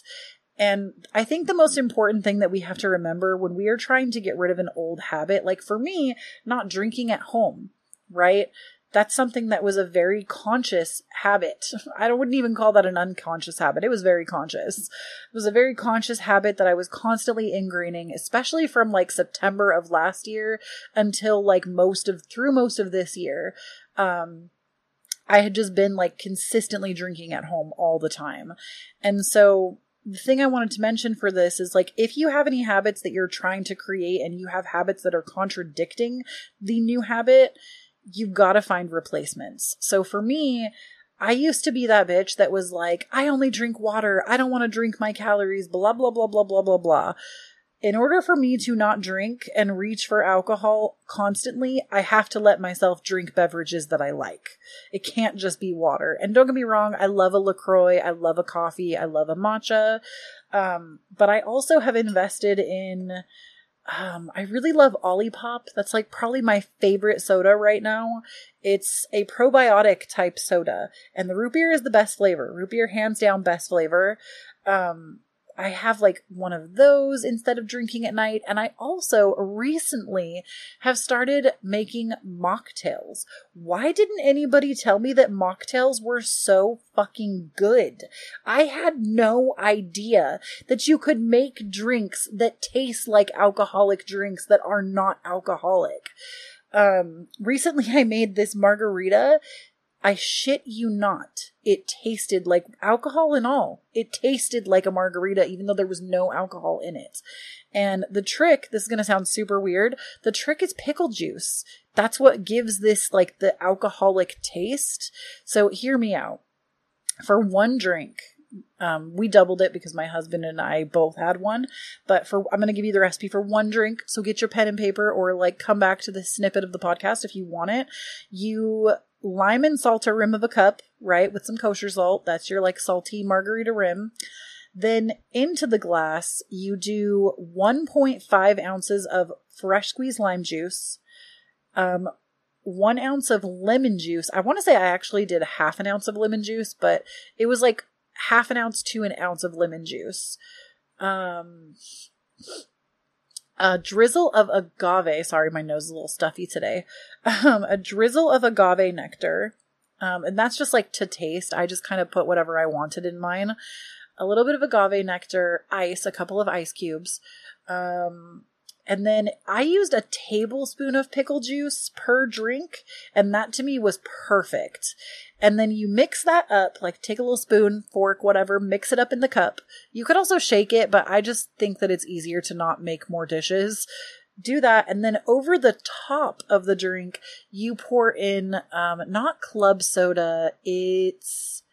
And I think the most important thing that we have to remember when we are trying to get rid of an old habit, like for me, not drinking at home, right? That's something that was a very conscious habit. I wouldn't even call that an unconscious habit. It was very conscious. It was a very conscious habit that I was constantly ingraining, especially from like September of last year until like most of through most of this year. Um, I had just been like consistently drinking at home all the time. And so the thing I wanted to mention for this is like if you have any habits that you're trying to create and you have habits that are contradicting the new habit, you've got to find replacements. So for me, I used to be that bitch that was like, I only drink water. I don't want to drink my calories, blah, blah, blah, blah, blah, blah, blah. In order for me to not drink and reach for alcohol constantly, I have to let myself drink beverages that I like. It can't just be water. And don't get me wrong, I love a LaCroix, I love a coffee, I love a matcha. Um, but I also have invested in um, I really love Olipop. That's like probably my favorite soda right now. It's a probiotic type soda, and the root beer is the best flavor. Root beer, hands down, best flavor. Um, I have like one of those instead of drinking at night. And I also recently have started making mocktails. Why didn't anybody tell me that mocktails were so fucking good? I had no idea that you could make drinks that taste like alcoholic drinks that are not alcoholic. Um, recently I made this margarita I shit you not. It tasted like alcohol and all. It tasted like a margarita, even though there was no alcohol in it. And the trick, this is going to sound super weird. The trick is pickle juice. That's what gives this like the alcoholic taste. So hear me out. For one drink, um, we doubled it because my husband and I both had one. But for I'm going to give you the recipe for one drink. So get your pen and paper, or like come back to the snippet of the podcast if you want it. You lime and salt a rim of a cup, right, with some kosher salt. That's your like salty margarita rim. Then into the glass, you do 1.5 ounces of fresh squeezed lime juice, um, one ounce of lemon juice. I want to say I actually did half an ounce of lemon juice, but it was like half an ounce to an ounce of lemon juice. Um, a drizzle of agave. Sorry, my nose is a little stuffy today. Um, a drizzle of agave nectar. Um, and that's just like to taste. I just kind of put whatever I wanted in mine. A little bit of agave nectar, ice, a couple of ice cubes, um, and then I used a tablespoon of pickle juice per drink, and that to me was perfect. And then you mix that up, like take a little spoon, fork, whatever, mix it up in the cup. You could also shake it, but I just think that it's easier to not make more dishes. Do that, and then over the top of the drink, you pour in um, not club soda, it's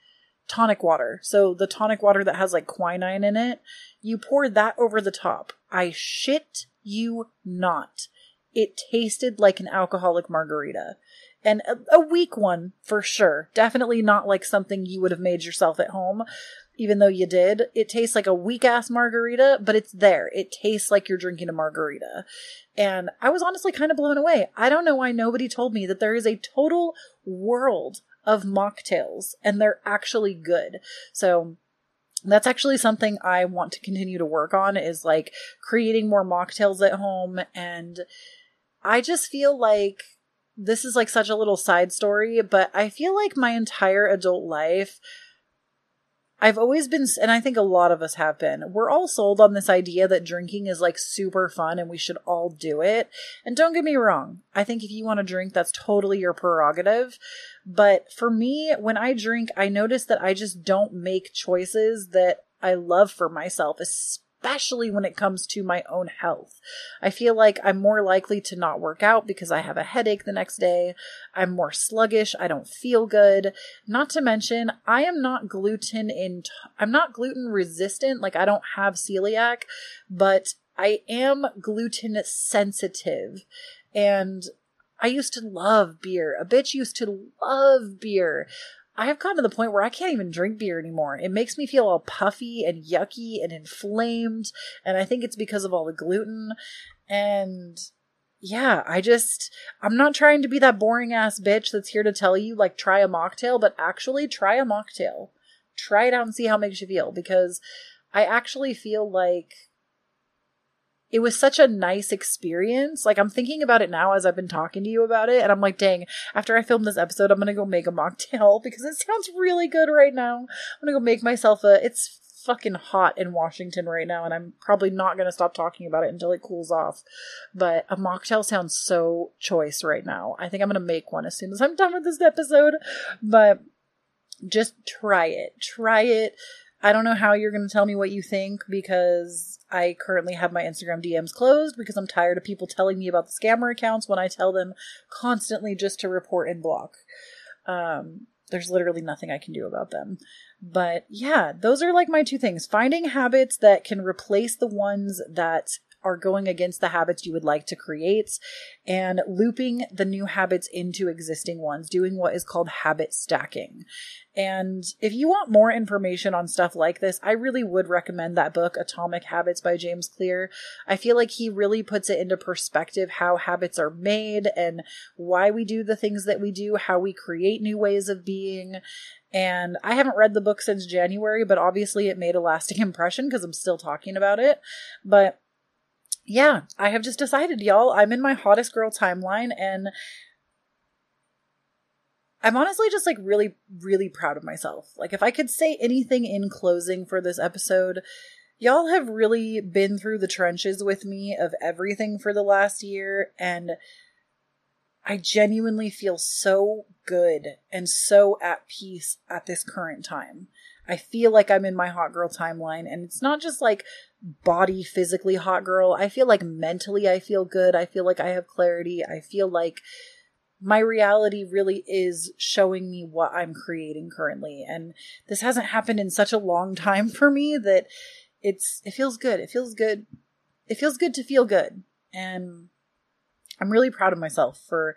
tonic water. So the tonic water that has like quinine in it, you pour that over the top. I shit you not. It tasted like an alcoholic margarita. And a, a weak one for sure. Definitely not like something you would have made yourself at home, even though you did. It tastes like a weak ass margarita, but it's there. It tastes like you're drinking a margarita. And I was honestly kind of blown away. I don't know why nobody told me that there is a total world of mocktails and they're actually good. So that's actually something I want to continue to work on is like creating more mocktails at home. And I just feel like this is like such a little side story, but I feel like my entire adult life, I've always been, and I think a lot of us have been, we're all sold on this idea that drinking is like super fun and we should all do it. And don't get me wrong, I think if you want to drink, that's totally your prerogative. But for me, when I drink, I notice that I just don't make choices that I love for myself, especially especially when it comes to my own health. I feel like I'm more likely to not work out because I have a headache the next day. I'm more sluggish. I don't feel good. Not to mention, I am not gluten in, I'm not gluten resistant. Like I don't have celiac, but I am gluten sensitive. And I used to love beer. A bitch used to love beer. I have gotten to the point where I can't even drink beer anymore. It makes me feel all puffy and yucky and inflamed. And I think it's because of all the gluten. And yeah, I just, I'm not trying to be that boring ass bitch that's here to tell you, like, try a mocktail, but actually try a mocktail. Try it out and see how it makes you feel because I actually feel like it was such a nice experience. Like I'm thinking about it now as I've been talking to you about it, and I'm like, dang, after I film this episode, I'm gonna go make a mocktail because it sounds really good right now. I'm gonna go make myself a it's fucking hot in Washington right now, and I'm probably not gonna stop talking about it until it cools off. But a mocktail sounds so choice right now. I think I'm gonna make one as soon as I'm done with this episode. But just try it. Try it. I don't know how you're going to tell me what you think because I currently have my Instagram DMs closed because I'm tired of people telling me about the scammer accounts when I tell them constantly just to report and block. Um, there's literally nothing I can do about them. But yeah, those are like my two things finding habits that can replace the ones that are going against the habits you would like to create and looping the new habits into existing ones, doing what is called habit stacking. And if you want more information on stuff like this, I really would recommend that book, Atomic Habits by James Clear. I feel like he really puts it into perspective how habits are made and why we do the things that we do, how we create new ways of being. And I haven't read the book since January, but obviously it made a lasting impression because I'm still talking about it. But yeah, I have just decided, y'all, I'm in my hottest girl timeline and I'm honestly just like really, really proud of myself. Like, if I could say anything in closing for this episode, y'all have really been through the trenches with me of everything for the last year, and I genuinely feel so good and so at peace at this current time. I feel like I'm in my hot girl timeline, and it's not just like body physically hot girl. I feel like mentally I feel good. I feel like I have clarity. I feel like my reality really is showing me what I'm creating currently. And this hasn't happened in such a long time for me that it's, it feels good. It feels good. It feels good to feel good. And I'm really proud of myself for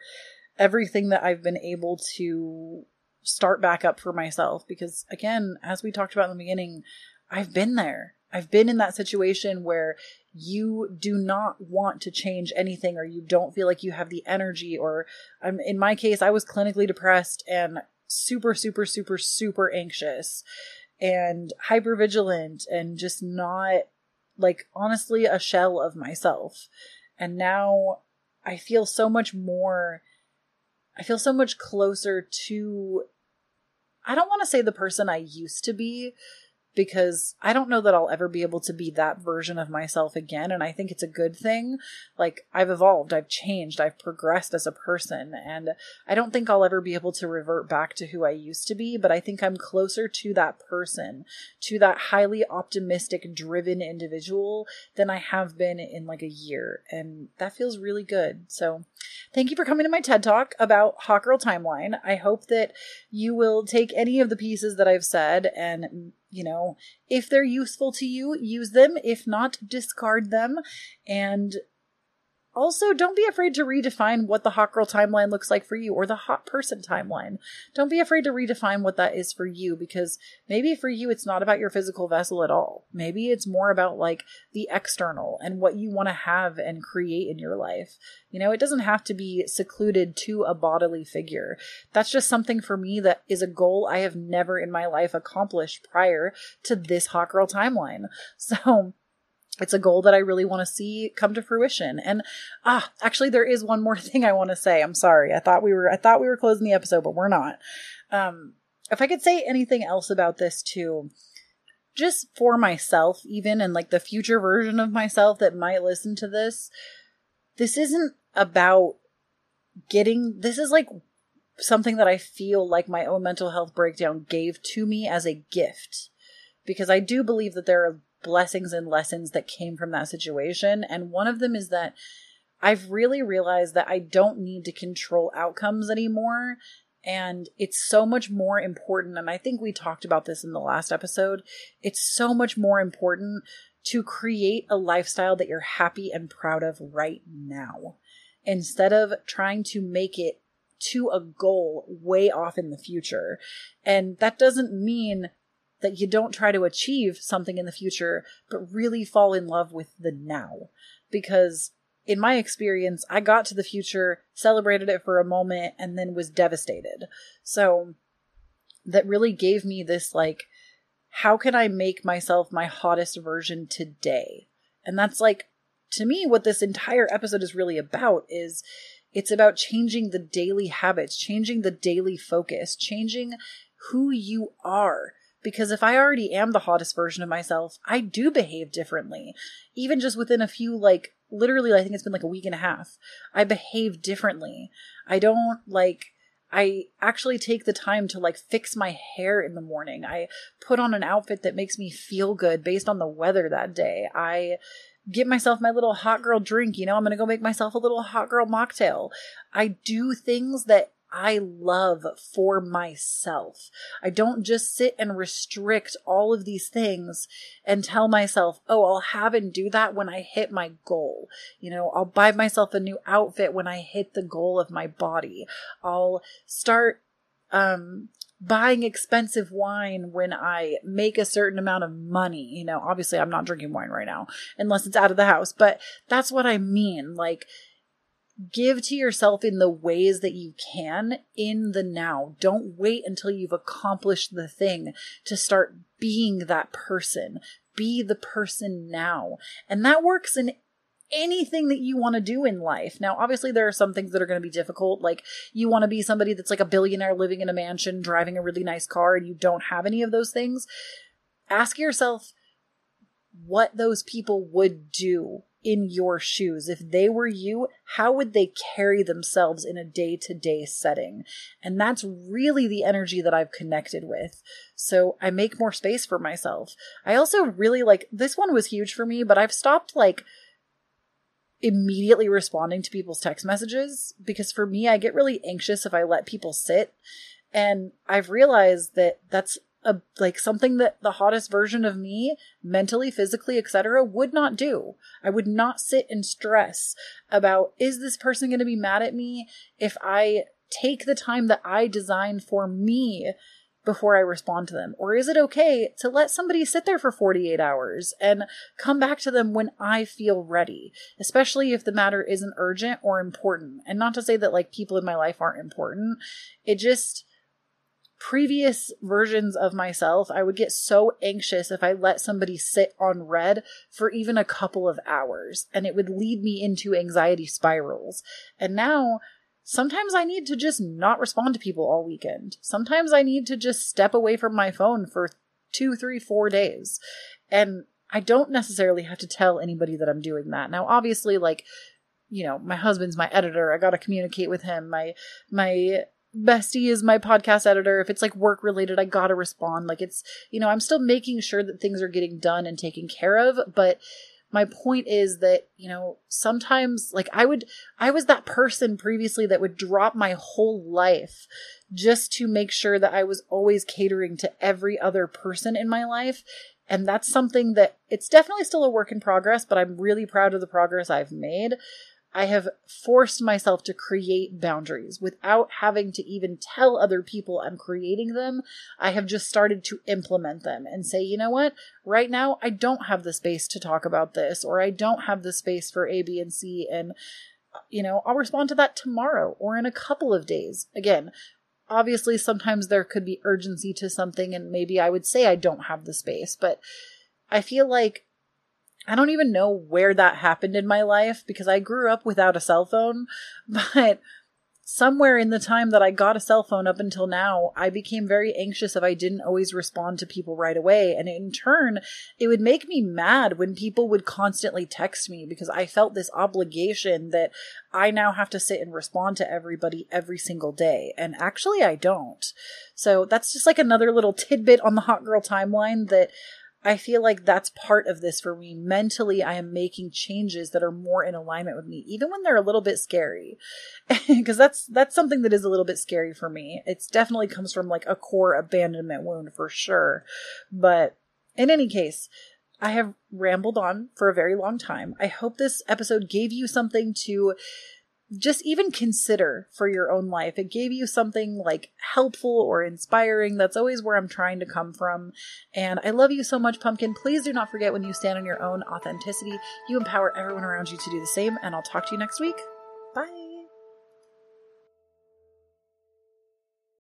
everything that I've been able to start back up for myself. Because again, as we talked about in the beginning, I've been there. I've been in that situation where you do not want to change anything or you don't feel like you have the energy or I'm in my case I was clinically depressed and super super super super anxious and hyper vigilant and just not like honestly a shell of myself. And now I feel so much more I feel so much closer to I don't want to say the person I used to be because I don't know that I'll ever be able to be that version of myself again. And I think it's a good thing. Like, I've evolved, I've changed, I've progressed as a person. And I don't think I'll ever be able to revert back to who I used to be, but I think I'm closer to that person, to that highly optimistic, driven individual than I have been in like a year. And that feels really good. So, thank you for coming to my TED Talk about Hot Girl Timeline. I hope that you will take any of the pieces that I've said and you know, if they're useful to you, use them. If not, discard them. And also, don't be afraid to redefine what the hot girl timeline looks like for you or the hot person timeline. Don't be afraid to redefine what that is for you because maybe for you it's not about your physical vessel at all. Maybe it's more about like the external and what you want to have and create in your life. You know, it doesn't have to be secluded to a bodily figure. That's just something for me that is a goal I have never in my life accomplished prior to this hot girl timeline. So, it's a goal that I really want to see come to fruition. And ah, actually there is one more thing I want to say. I'm sorry. I thought we were I thought we were closing the episode, but we're not. Um if I could say anything else about this too, just for myself even and like the future version of myself that might listen to this, this isn't about getting this is like something that I feel like my own mental health breakdown gave to me as a gift because I do believe that there are blessings and lessons that came from that situation. And one of them is that I've really realized that I don't need to control outcomes anymore. And it's so much more important. And I think we talked about this in the last episode. It's so much more important to create a lifestyle that you're happy and proud of right now instead of trying to make it to a goal way off in the future. And that doesn't mean that you don't try to achieve something in the future, but really fall in love with the now. Because in my experience, I got to the future, celebrated it for a moment, and then was devastated. So that really gave me this like, how can I make myself my hottest version today? And that's like, to me, what this entire episode is really about is it's about changing the daily habits, changing the daily focus, changing who you are. Because if I already am the hottest version of myself, I do behave differently. Even just within a few, like, literally, I think it's been like a week and a half, I behave differently. I don't, like, I actually take the time to like fix my hair in the morning. I put on an outfit that makes me feel good based on the weather that day. I get myself my little hot girl drink. You know, I'm going to go make myself a little hot girl mocktail. I do things that I love for myself. I don't just sit and restrict all of these things and tell myself, oh, I'll have and do that when I hit my goal. You know, I'll buy myself a new outfit when I hit the goal of my body. I'll start, um, buying expensive wine when I make a certain amount of money. You know, obviously I'm not drinking wine right now unless it's out of the house, but that's what I mean. Like, give to yourself in the ways that you can in the now. Don't wait until you've accomplished the thing to start being that person. Be the person now. And that works in anything that you want to do in life. Now, obviously, there are some things that are going to be difficult. Like, you want to be somebody that's like a billionaire living in a mansion, driving a really nice car, and you don't have any of those things. Ask yourself what those people would do in your shoes. If they were you, how would they carry themselves in a day to day setting? And that's really the energy that I've connected with. So I make more space for myself. I also really like this one was huge for me, but I've stopped like immediately responding to people's text messages because for me, I get really anxious if I let people sit. And I've realized that that's a like something that the hottest version of me mentally physically etc would not do. I would not sit and stress about is this person going to be mad at me if i take the time that i design for me before i respond to them? Or is it okay to let somebody sit there for 48 hours and come back to them when i feel ready especially if the matter isn't urgent or important? And not to say that like people in my life aren't important. It just previous versions of myself, I would get so anxious if I let somebody sit on read for even a couple of hours, and it would lead me into anxiety spirals. And now, sometimes I need to just not respond to people all weekend. Sometimes I need to just step away from my phone for two, three, four days. And I don't necessarily have to tell anybody that I'm doing that. Now, obviously, like, you know, my husband's my editor. I got to communicate with him. My, my bestie is my podcast editor. If it's like work related, I gotta respond. Like it's, you know, I'm still making sure that things are getting done and taken care of. But my point is that, you know, sometimes like I would, I was that person previously that would drop my whole life just to make sure that I was always catering to every other person in my life. And that's something that it's definitely still a work in progress, but I'm really proud of the progress I've made. I have forced myself to create boundaries without having to even tell other people I'm creating them. I have just started to implement them and say, you know what? Right now, I don't have the space to talk about this, or I don't have the space for A, B, and C. And, uh, you know, I'll respond to that tomorrow or in a couple of days. Again, obviously, sometimes there could be urgency to something, and maybe I would say I don't have the space, but I feel like I don't even know where that happened in my life because I grew up without a cell phone, but somewhere in the time that I got a cell phone up until now, I became very anxious if I didn't always respond to people right away. And in turn, it would make me mad when people would constantly text me because I felt this obligation that I now have to sit and respond to everybody every single day. And actually, I don't. So that's just like another little tidbit on the Hot Girl timeline that I feel like that's part of this for me. Mentally, I am making changes that are more in alignment with me, even when they're a little bit scary. Because that's that's something that is a little bit scary for me. It's definitely comes from like a core abandonment wound for sure. But in any case, I have rambled on for a very long time. I hope this episode gave you something to just even consider for your own life. It gave you something like helpful or inspiring. That's always where I'm trying to come from. And I love you so much, Pumpkin. Please do not forget when you stand on your own authenticity, you empower everyone around you to do the same. And I'll talk to you next week. Bye.